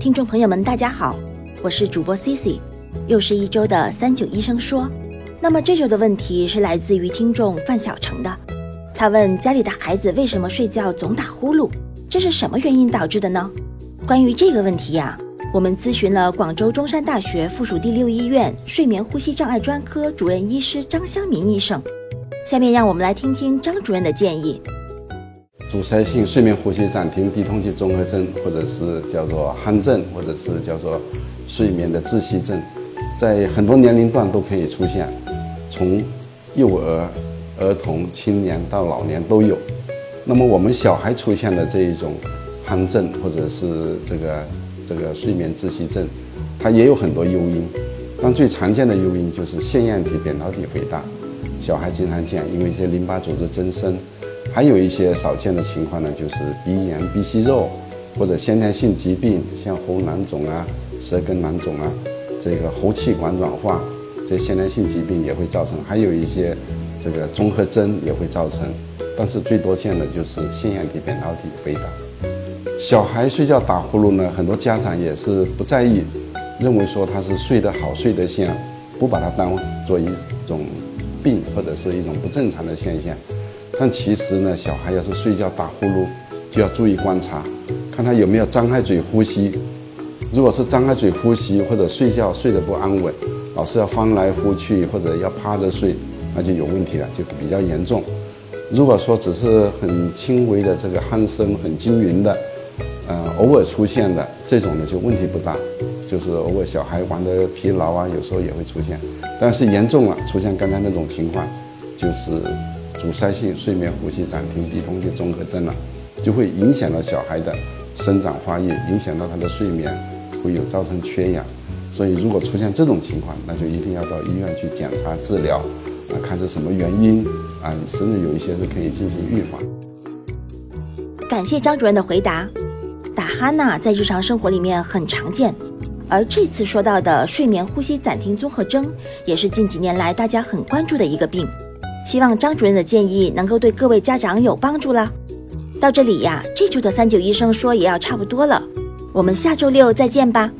听众朋友们，大家好，我是主播 Cici，又是一周的三九医生说。那么这周的问题是来自于听众范小成的，他问家里的孩子为什么睡觉总打呼噜，这是什么原因导致的呢？关于这个问题呀，我们咨询了广州中山大学附属第六医院睡眠呼吸障碍专科主任医师张湘民医生。下面让我们来听听张主任的建议。阻塞性睡眠呼吸暂停低通气综合征，或者是叫做鼾症，或者是叫做睡眠的窒息症，在很多年龄段都可以出现，从幼儿、儿童、青年到老年都有。那么我们小孩出现的这一种鼾症，或者是这个这个睡眠窒息症，它也有很多诱因，但最常见的诱因就是腺样体扁桃体肥大，小孩经常见，因为一些淋巴组织增生。还有一些少见的情况呢，就是鼻炎、鼻息肉，或者先天性疾病，像喉囊肿啊、舌根囊肿啊，这个喉气管软化，这先天性疾病也会造成。还有一些这个综合征也会造成，但是最多见的就是腺样体扁桃体肥大。小孩睡觉打呼噜呢，很多家长也是不在意，认为说他是睡得好、睡得香，不把它当做一种病或者是一种不正常的现象。但其实呢，小孩要是睡觉打呼噜，就要注意观察，看他有没有张开嘴呼吸。如果是张开嘴呼吸，或者睡觉睡得不安稳，老是要翻来覆去，或者要趴着睡，那就有问题了，就比较严重。如果说只是很轻微的这个鼾声很均匀的，呃，偶尔出现的这种呢，就问题不大，就是偶尔小孩玩的疲劳啊，有时候也会出现。但是严重了，出现刚才那种情况，就是。阻塞性睡眠呼吸暂停低通气综合征了，就会影响到小孩的生长发育，影响到他的睡眠，会有造成缺氧。所以如果出现这种情况，那就一定要到医院去检查治疗，啊，看是什么原因，啊，甚至有一些是可以进行预防。感谢张主任的回答。打鼾呐，在日常生活里面很常见，而这次说到的睡眠呼吸暂停综合征，也是近几年来大家很关注的一个病。希望张主任的建议能够对各位家长有帮助了。到这里呀，这周的三九医生说也要差不多了，我们下周六再见吧。